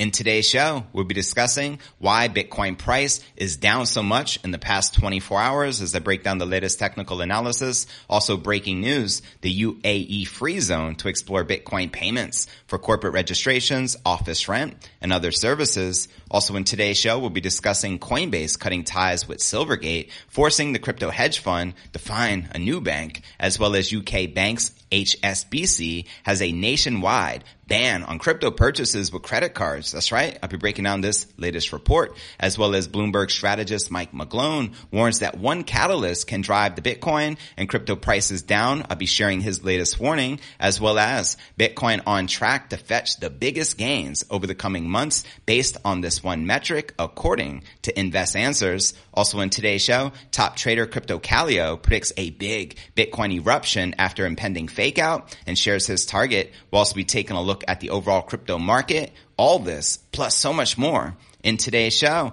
In today's show, we'll be discussing why Bitcoin price is down so much in the past 24 hours as I break down the latest technical analysis. Also breaking news, the UAE free zone to explore Bitcoin payments for corporate registrations, office rent, and other services. Also in today's show, we'll be discussing Coinbase cutting ties with Silvergate, forcing the crypto hedge fund to find a new bank, as well as UK banks HSBC has a nationwide ban on crypto purchases with credit cards. That's right. I'll be breaking down this latest report, as well as Bloomberg strategist Mike McGlone warns that one catalyst can drive the Bitcoin and crypto prices down. I'll be sharing his latest warning, as well as Bitcoin on track to fetch the biggest gains over the coming months based on this one metric, according to Invest Answers. Also in today's show, top trader Crypto Kaleo predicts a big Bitcoin eruption after impending fake out and shares his target. We'll also be taking a look at the overall crypto market. All this plus so much more in today's show.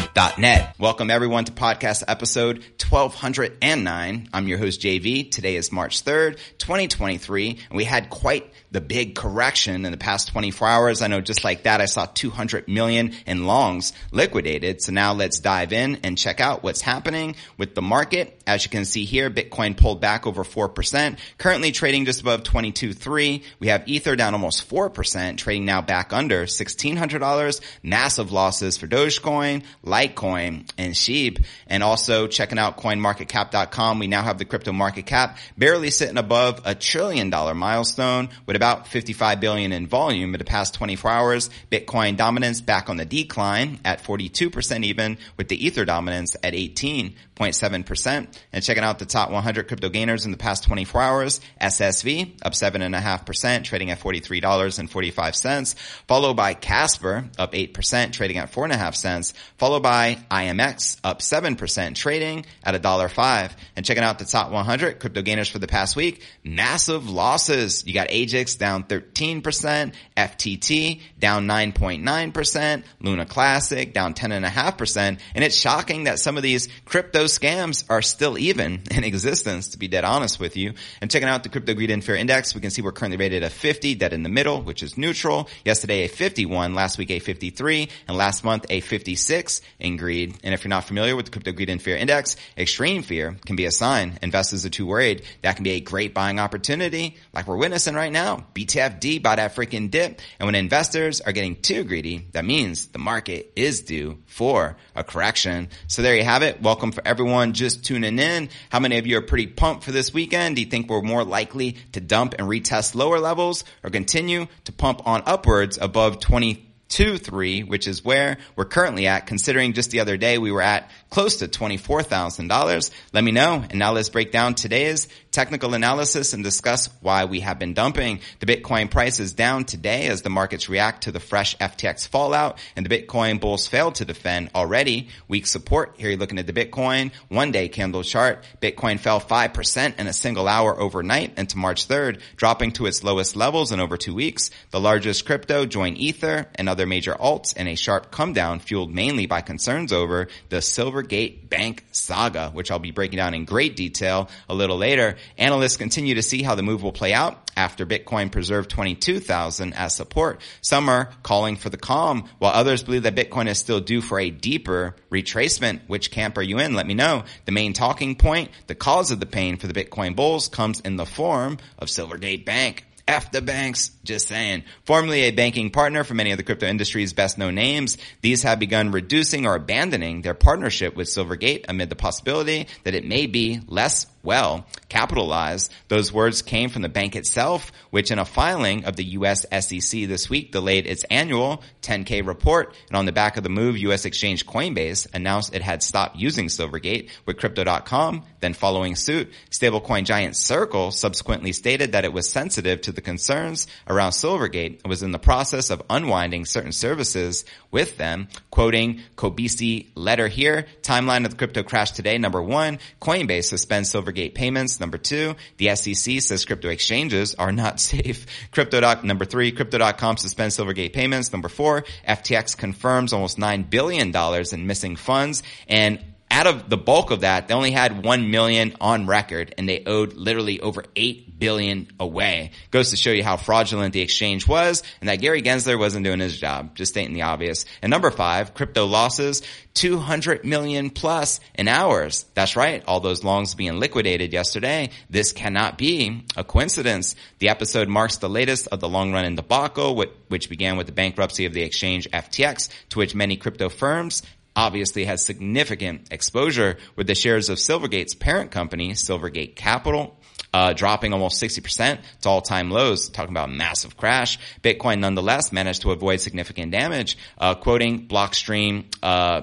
cryptonewsalerts.net. Welcome everyone to podcast episode 1209. I'm your host JV. Today is March 3rd, 2023, and we had quite the big correction in the past 24 hours. I know just like that, I saw 200 million in longs liquidated. So now let's dive in and check out what's happening with the market. As you can see here, Bitcoin pulled back over 4%, currently trading just above 22.3. We have Ether down almost 4%, trading now back under $1,600. Massive losses for Dogecoin, Litecoin, and Shib. And also checking out coinmarketcap.com. We now have the crypto market cap barely sitting above a trillion dollar milestone with about 55 billion in volume in the past 24 hours. Bitcoin dominance back on the decline at 42% even with the Ether dominance at 18.7%. And checking out the top 100 crypto gainers in the past 24 hours, SSV up 7.5%, trading at $43.45, followed by Casper up 8%, trading at 4.5 cents, followed by IMX up 7%, trading at $1.05. And checking out the top 100 crypto gainers for the past week, massive losses. You got AJAX down 13%, FTT down 9.9%, Luna Classic down 10.5%. And it's shocking that some of these crypto scams are still even in existence, to be dead honest with you. And checking out the Crypto Greed and Fear Index, we can see we're currently rated a 50, dead in the middle, which is neutral. Yesterday a 51, last week a 53, and last month a 56 in greed. And if you're not familiar with the Crypto Greed and Fear Index, extreme fear can be a sign investors are too worried. That can be a great buying opportunity, like we're witnessing right now. BTFD by that freaking dip. And when investors are getting too greedy, that means the market is due for a correction. So there you have it. Welcome for everyone just tuning in. How many of you are pretty pumped for this weekend? Do you think we're more likely to dump and retest lower levels or continue to pump on upwards above 20? Two three, which is where we're currently at. Considering just the other day we were at close to twenty-four thousand dollars. Let me know. And now let's break down today's technical analysis and discuss why we have been dumping. The Bitcoin price is down today as the markets react to the fresh FTX fallout and the Bitcoin bulls failed to defend already. Weak support. Here you're looking at the Bitcoin one day candle chart. Bitcoin fell 5% in a single hour overnight into March 3rd, dropping to its lowest levels in over two weeks. The largest crypto joined Ether and other other major alts and a sharp come down fueled mainly by concerns over the Silvergate Bank saga, which I'll be breaking down in great detail a little later. Analysts continue to see how the move will play out after Bitcoin preserved 22,000 as support. Some are calling for the calm, while others believe that Bitcoin is still due for a deeper retracement. Which camp are you in? Let me know. The main talking point, the cause of the pain for the Bitcoin bulls comes in the form of Silvergate Bank. F the banks, just saying. Formerly a banking partner for many of the crypto industry's best known names, these have begun reducing or abandoning their partnership with Silvergate amid the possibility that it may be less well capitalized. Those words came from the bank itself, which in a filing of the U.S. SEC this week delayed its annual 10K report. And on the back of the move, U.S. exchange Coinbase announced it had stopped using Silvergate with Crypto.com. Then following suit, stablecoin giant Circle subsequently stated that it was sensitive to the concerns around Silvergate was in the process of unwinding certain services with them. Quoting Kobeissi letter here, timeline of the crypto crash today. Number one, Coinbase suspends Silvergate payments. Number two, the SEC says crypto exchanges are not safe. Crypto. Number three, Crypto.com suspends Silvergate payments. Number four, FTX confirms almost $9 billion in missing funds. And out of the bulk of that, they only had 1 million on record and they owed literally over 8 billion away. Goes to show you how fraudulent the exchange was and that Gary Gensler wasn't doing his job, just stating the obvious. And number five, crypto losses, 200 million plus in hours. That's right. All those longs being liquidated yesterday. This cannot be a coincidence. The episode marks the latest of the long run in debacle, which began with the bankruptcy of the exchange FTX, to which many crypto firms obviously has significant exposure with the shares of Silvergate's parent company, Silvergate Capital, uh, dropping almost 60% to all-time lows, talking about massive crash. Bitcoin nonetheless managed to avoid significant damage, uh, quoting Blockstream, uh,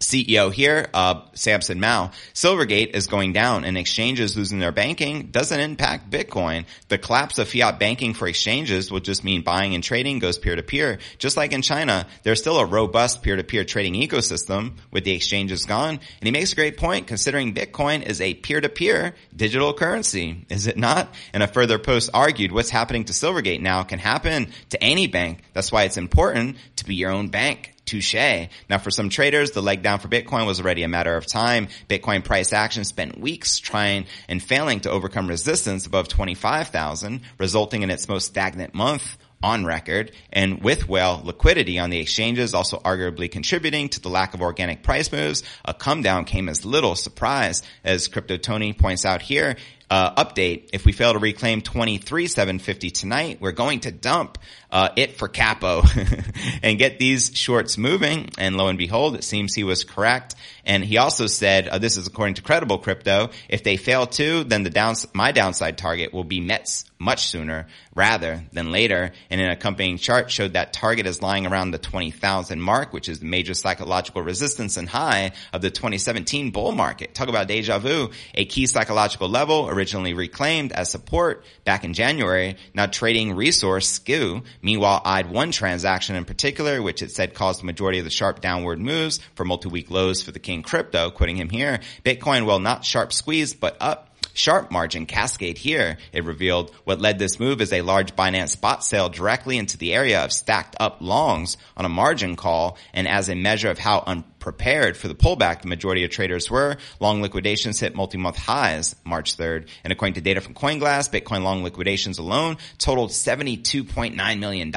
CEO here, uh, Samson Mow, Silvergate is going down and exchanges losing their banking doesn't impact Bitcoin. The collapse of fiat banking for exchanges will just mean buying and trading goes peer to peer. Just like in China, there's still a robust peer to peer trading ecosystem with the exchanges gone. And he makes a great point considering Bitcoin is a peer to peer digital currency. Is it not? And a further post argued what's happening to Silvergate now can happen to any bank. That's why it's important to be your own bank. Touche. Now for some traders, the leg down for Bitcoin was already a matter of time. Bitcoin price action spent weeks trying and failing to overcome resistance above 25,000, resulting in its most stagnant month on record and with well liquidity on the exchanges also arguably contributing to the lack of organic price moves, a come down came as little surprise as Crypto Tony points out here. Uh, update, if we fail to reclaim 23,750 tonight, we're going to dump uh, it for capo and get these shorts moving. And lo and behold, it seems he was correct. And he also said, uh, this is according to credible crypto, if they fail to, then the downs- my downside target will be met much sooner rather than later. And an accompanying chart showed that target is lying around the 20,000 mark, which is the major psychological resistance and high of the 2017 bull market. Talk about deja vu, a key psychological level originally reclaimed as support back in January, now trading resource skew Meanwhile, eyed one transaction in particular, which it said caused the majority of the sharp downward moves for multi-week lows for the king crypto, quoting him here. Bitcoin, well, not sharp squeeze, but up sharp margin cascade here. It revealed what led this move is a large Binance spot sale directly into the area of stacked up longs on a margin call. And as a measure of how un- prepared for the pullback the majority of traders were. Long liquidations hit multi-month highs March 3rd. And according to data from CoinGlass, Bitcoin long liquidations alone totaled $72.9 million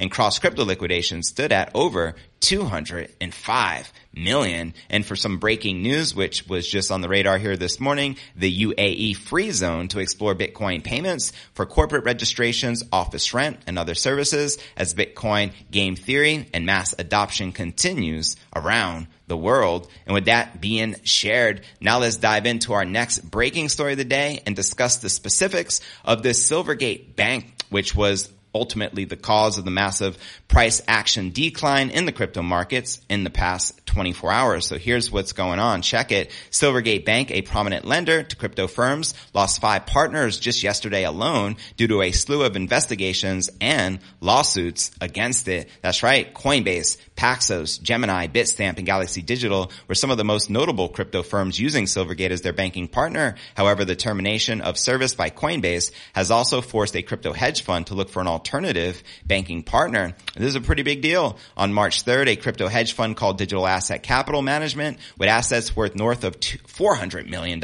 and cross crypto liquidations stood at over 205 million. And for some breaking news, which was just on the radar here this morning, the UAE free zone to explore Bitcoin payments for corporate registrations, office rent, and other services as Bitcoin game theory and mass adoption continues around the world. And with that being shared, now let's dive into our next breaking story of the day and discuss the specifics of this Silvergate Bank, which was ultimately the cause of the massive price action decline in the crypto markets in the past 24 hours. So here's what's going on. Check it. Silvergate Bank, a prominent lender to crypto firms, lost five partners just yesterday alone due to a slew of investigations and lawsuits against it. That's right. Coinbase, Paxos, Gemini, Bitstamp, and Galaxy Digital were some of the most notable crypto firms using Silvergate as their banking partner. However, the termination of service by Coinbase has also forced a crypto hedge fund to look for an alternative banking partner. This is a pretty big deal. On March 3rd, a crypto hedge fund called Digital Asset Capital Management with assets worth north of $400 million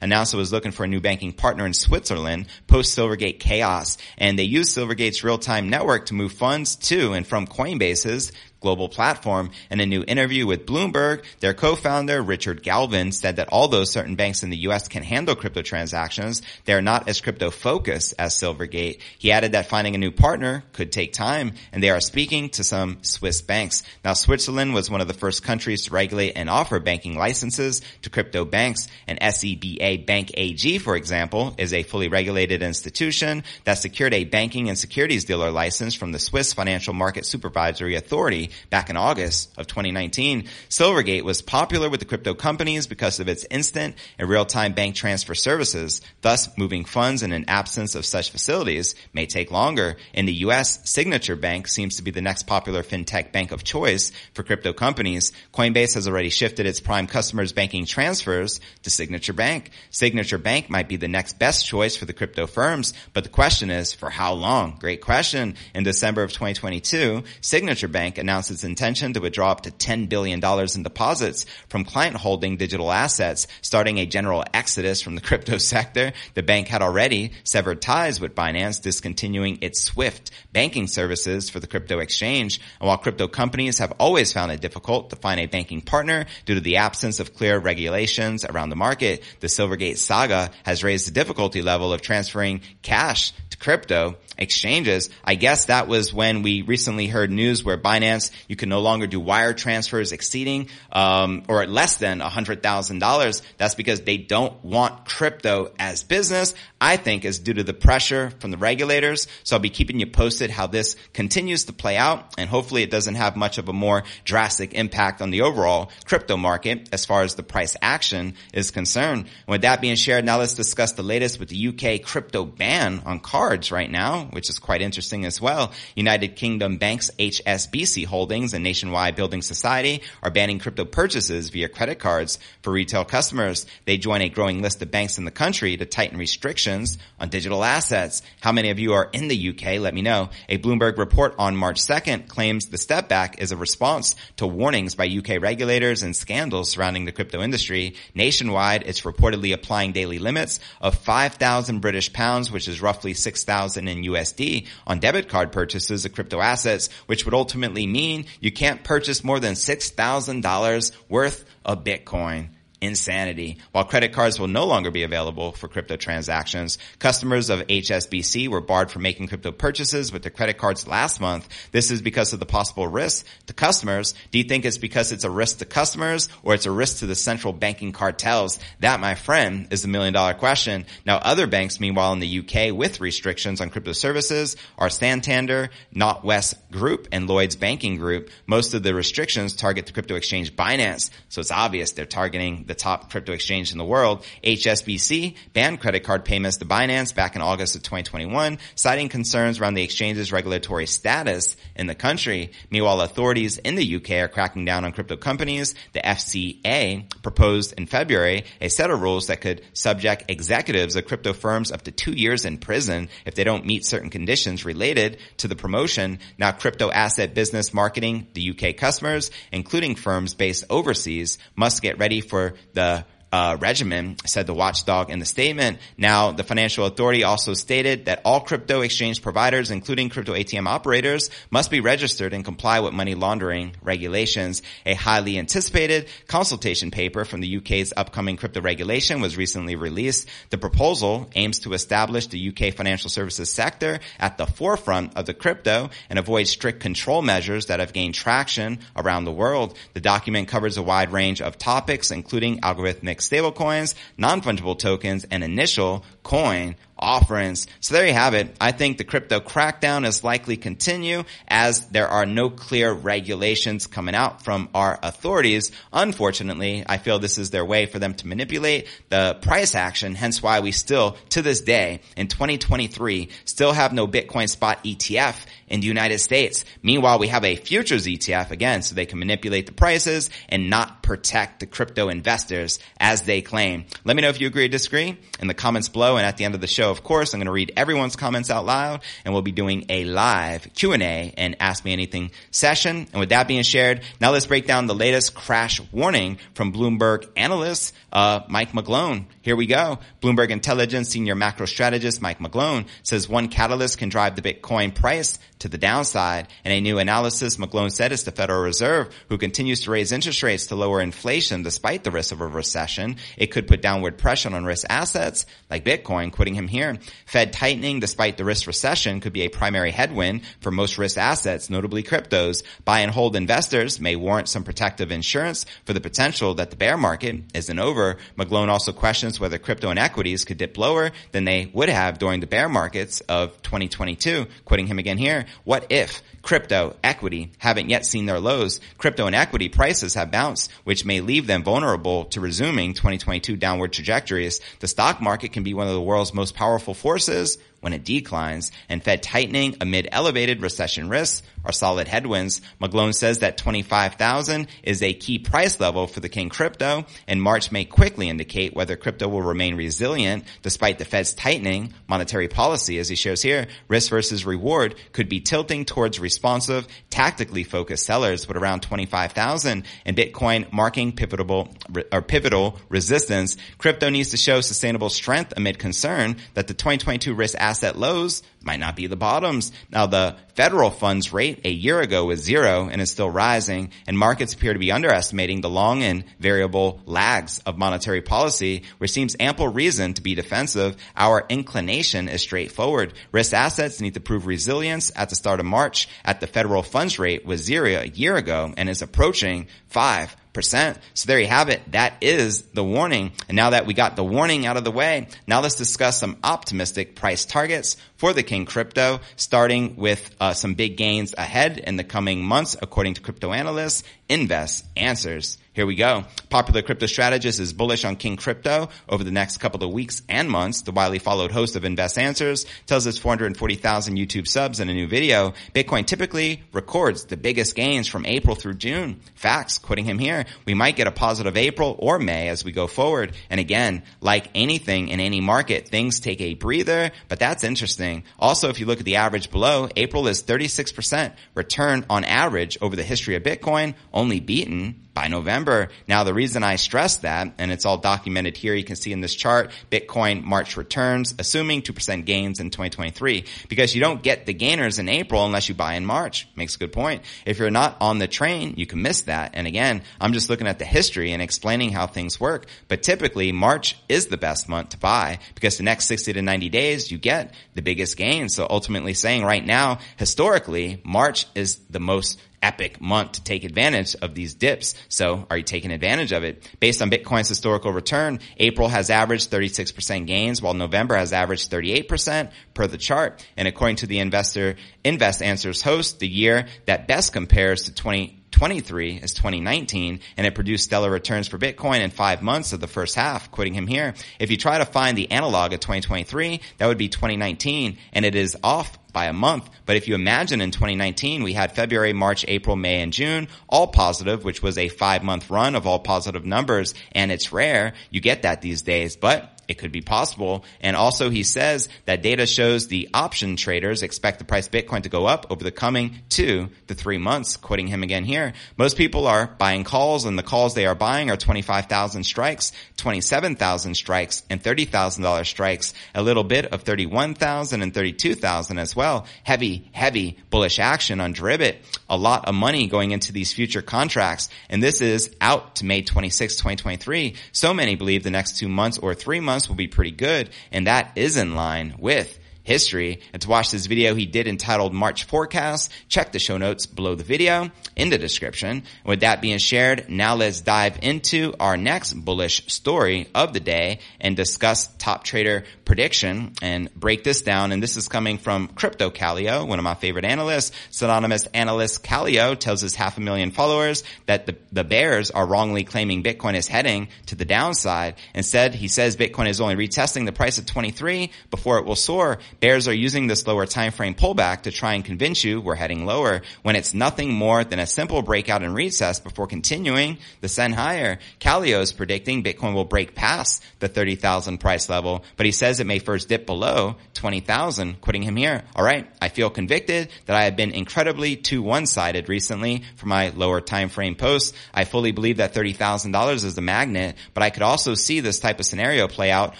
announced it was looking for a new banking partner in Switzerland post Silvergate chaos. And they used Silvergate's real-time network to move funds to and from Coinbase's global platform. In a new interview with Bloomberg, their co-founder Richard Galvin said that although certain banks in the U.S. can handle crypto transactions, they are not as crypto focused as Silvergate. He added that finding a new partner could take time, and they are speaking to some Swiss banks. Now, Switzerland was one of the first countries to regulate and offer banking licenses to crypto banks. And SEBA Bank AG, for example, is a fully regulated institution that secured a banking and securities dealer license from the Swiss Financial Market Supervisory Authority back in August of 2019. Silvergate was popular with the crypto companies because of its instant and real-time bank transfer services. Thus, moving funds in an absence of such facilities may take longer. In the U.S., Signature Bank seems to be the next popular fintech bank of choice for crypto companies. Coinbase has already shifted its prime customers banking transfers to Signature Bank. Signature Bank might be the next best choice for the crypto firms, but the question is for how long? Great question. In December of 2022, Signature Bank announced announced its intention to withdraw up to $10 billion in deposits from client holding digital assets, starting a general exodus from the crypto sector. The bank had already severed ties with Binance, discontinuing its SWIFT banking services for the crypto exchange. And while crypto companies have always found it difficult to find a banking partner due to the absence of clear regulations around the market, the Silvergate saga has raised the difficulty level of transferring cash crypto exchanges. I guess that was when we recently heard news where Binance, you can no longer do wire transfers exceeding um, or less than $100,000. That's because they don't want crypto as business. I think is due to the pressure from the regulators. So I'll be keeping you posted how this continues to play out and hopefully it doesn't have much of a more drastic impact on the overall crypto market as far as the price action is concerned. And with that being shared, now let's discuss the latest with the UK crypto ban on right now, which is quite interesting as well. United Kingdom Bank's HSBC Holdings and Nationwide Building Society are banning crypto purchases via credit cards for retail customers. They join a growing list of banks in the country to tighten restrictions on digital assets. How many of you are in the UK? Let me know. A Bloomberg report on March 2nd claims the step back is a response to warnings by UK regulators and scandals surrounding the crypto industry. Nationwide, it's reportedly applying daily limits of 5,000 British pounds, which is roughly 6,000 in USD on debit card purchases of crypto assets, which would ultimately mean you can't purchase more than $6,000 worth of Bitcoin insanity. While credit cards will no longer be available for crypto transactions, customers of HSBC were barred from making crypto purchases with their credit cards last month. This is because of the possible risk to customers. Do you think it's because it's a risk to customers or it's a risk to the central banking cartels? That, my friend, is the million dollar question. Now, other banks, meanwhile, in the UK with restrictions on crypto services are Santander, NatWest Group, and Lloyds Banking Group. Most of the restrictions target the crypto exchange Binance. So it's obvious they're targeting the top crypto exchange in the world, HSBC banned credit card payments to Binance back in August of 2021, citing concerns around the exchange's regulatory status in the country. Meanwhile, authorities in the UK are cracking down on crypto companies. The FCA proposed in February a set of rules that could subject executives of crypto firms up to two years in prison if they don't meet certain conditions related to the promotion. Now, crypto asset business marketing, the UK customers, including firms based overseas, must get ready for the uh, regimen, said the watchdog in the statement. Now, the financial authority also stated that all crypto exchange providers, including crypto ATM operators, must be registered and comply with money laundering regulations. A highly anticipated consultation paper from the UK's upcoming crypto regulation was recently released. The proposal aims to establish the UK financial services sector at the forefront of the crypto and avoid strict control measures that have gained traction around the world. The document covers a wide range of topics, including algorithmic stablecoins, non-fungible tokens, and initial coin offerings. So there you have it. I think the crypto crackdown is likely continue as there are no clear regulations coming out from our authorities. Unfortunately, I feel this is their way for them to manipulate the price action, hence why we still, to this day, in 2023, still have no Bitcoin spot ETF in the United States. Meanwhile, we have a futures ETF again, so they can manipulate the prices and not protect the crypto investors as they claim. Let me know if you agree or disagree in the comments below. And at the end of the show, of course, I'm going to read everyone's comments out loud and we'll be doing a live Q&A and ask me anything session. And with that being shared, now let's break down the latest crash warning from Bloomberg analyst, uh, Mike McGlone. Here we go. Bloomberg Intelligence senior macro strategist Mike McGlone says one catalyst can drive the Bitcoin price to the downside. In a new analysis, McGlone said it's the Federal Reserve who continues to raise interest rates to lower inflation despite the risk of a recession. It could put downward pressure on risk assets like Bitcoin, quoting him here. Fed tightening despite the risk recession could be a primary headwind for most risk assets, notably cryptos. Buy and hold investors may warrant some protective insurance for the potential that the bear market isn't over. McGlone also questions whether crypto and equities could dip lower than they would have during the bear markets of 2022. Quoting him again here, what if crypto, equity haven't yet seen their lows? Crypto and equity prices have bounced, which may leave them vulnerable to resuming 2022 downward trajectories. The stock market can be one of the world's most powerful forces when it declines and Fed tightening amid elevated recession risks are solid headwinds. McGlone says that 25,000 is a key price level for the King crypto and March may quickly indicate whether crypto will remain resilient despite the Fed's tightening monetary policy. As he shows here, risk versus reward could be tilting towards responsive, tactically focused sellers with around 25,000 and Bitcoin marking pivotal or pivotal resistance. Crypto needs to show sustainable strength amid concern that the 2022 risk asset lows might not be the bottoms. Now the federal funds rate a year ago was zero and is still rising and markets appear to be underestimating the long and variable lags of monetary policy, which seems ample reason to be defensive. Our inclination is straightforward. Risk assets need to prove resilience at the start of March at the federal funds rate was zero a year ago and is approaching five percent. So there you have it. That is the warning. And now that we got the warning out of the way, now let's discuss some optimistic price targets for the King crypto, starting with uh, some big gains ahead in the coming months, according to crypto analysts. Invest answers. Here we go. Popular crypto strategist is bullish on King Crypto over the next couple of weeks and months. The widely followed host of Invest Answers tells its 440,000 YouTube subs in a new video. Bitcoin typically records the biggest gains from April through June. Facts, quoting him here, we might get a positive April or May as we go forward. And again, like anything in any market, things take a breather, but that's interesting. Also, if you look at the average below, April is 36% return on average over the history of Bitcoin, only beaten by November. Now, the reason I stress that, and it's all documented here, you can see in this chart, Bitcoin March returns, assuming 2% gains in 2023, because you don't get the gainers in April unless you buy in March. Makes a good point. If you're not on the train, you can miss that. And again, I'm just looking at the history and explaining how things work. But typically, March is the best month to buy because the next 60 to 90 days, you get the biggest gains. So ultimately saying right now, historically, March is the most epic month to take advantage of these dips. So are you taking advantage of it? Based on Bitcoin's historical return, April has averaged 36% gains while November has averaged 38% per the chart. And according to the investor Invest Answers host, the year that best compares to 20 23 is 2019 and it produced stellar returns for Bitcoin in five months of the first half, quoting him here. If you try to find the analog of 2023, that would be 2019 and it is off by a month. But if you imagine in 2019, we had February, March, April, May, and June, all positive, which was a five month run of all positive numbers. And it's rare. You get that these days, but it could be possible. And also he says that data shows the option traders expect the price Bitcoin to go up over the coming two to three months, quoting him again here. Most people are buying calls and the calls they are buying are 25,000 strikes, 27,000 strikes and $30,000 strikes, a little bit of 31,000 and 32,000 as well. Heavy, heavy bullish action on Deribit. A lot of money going into these future contracts. And this is out to May 26, 2023. So many believe the next two months or three months will be pretty good. And that is in line with history. And to watch this video he did entitled March Forecast, check the show notes below the video in the description. With that being shared, now let's dive into our next bullish story of the day and discuss top trader prediction and break this down. And this is coming from Crypto Kaleo, one of my favorite analysts. Synonymous analyst Kaleo tells his half a million followers that the, the bears are wrongly claiming Bitcoin is heading to the downside. Instead, he says Bitcoin is only retesting the price of 23 before it will soar. Bears are using this lower time frame pullback to try and convince you we're heading lower when it's nothing more than a simple breakout and recess before continuing the send higher. Kaleo is predicting Bitcoin will break past the 30,000 price level, but he says it may first dip below 20,000, quitting him here. All right. I feel convicted that I have been incredibly too one-sided recently for my lower time frame posts. I fully believe that $30,000 is the magnet, but I could also see this type of scenario play out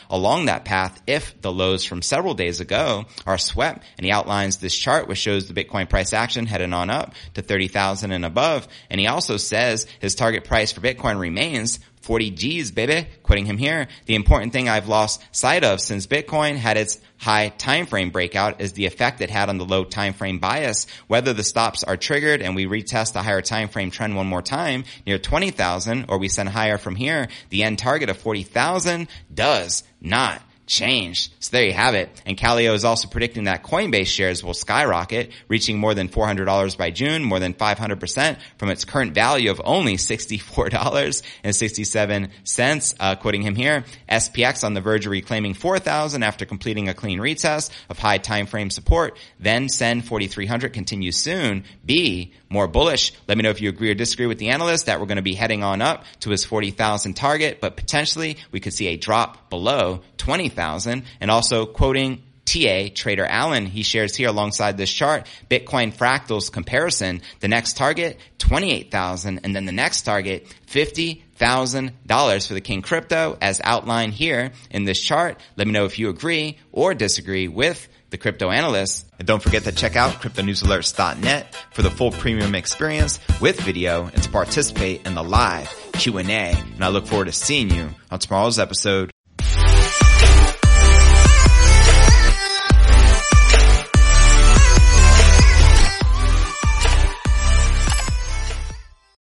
along that path if the lows from several days ago are swept. And he outlines this chart which shows the Bitcoin price action heading on up to 30,000 and above. And he also says his target price for Bitcoin remains 40 G's, baby. Quitting him here. The important thing I've lost sight of since Bitcoin had its high time frame breakout is the effect it had on the low time frame bias. Whether the stops are triggered and we retest the higher time frame trend one more time near 20,000 or we send higher from here, the end target of 40,000 does not changed. So there you have it. And Kaleo is also predicting that Coinbase shares will skyrocket, reaching more than $400 by June, more than 500% from its current value of only $64.67, uh, quoting him here. SPX on the verge of reclaiming 4,000 after completing a clean retest of high time frame support. Then send 4,300 continues soon. B, more bullish. Let me know if you agree or disagree with the analyst that we're going to be heading on up to his 40,000 target, but potentially we could see a drop below 20,000 and also quoting TA Trader Allen, he shares here alongside this chart, Bitcoin fractals comparison. The next target, 28,000 and then the next target, $50,000 for the King Crypto as outlined here in this chart. Let me know if you agree or disagree with the crypto analyst. And don't forget to check out cryptonewsalerts.net for the full premium experience with video and to participate in the live Q&A. And I look forward to seeing you on tomorrow's episode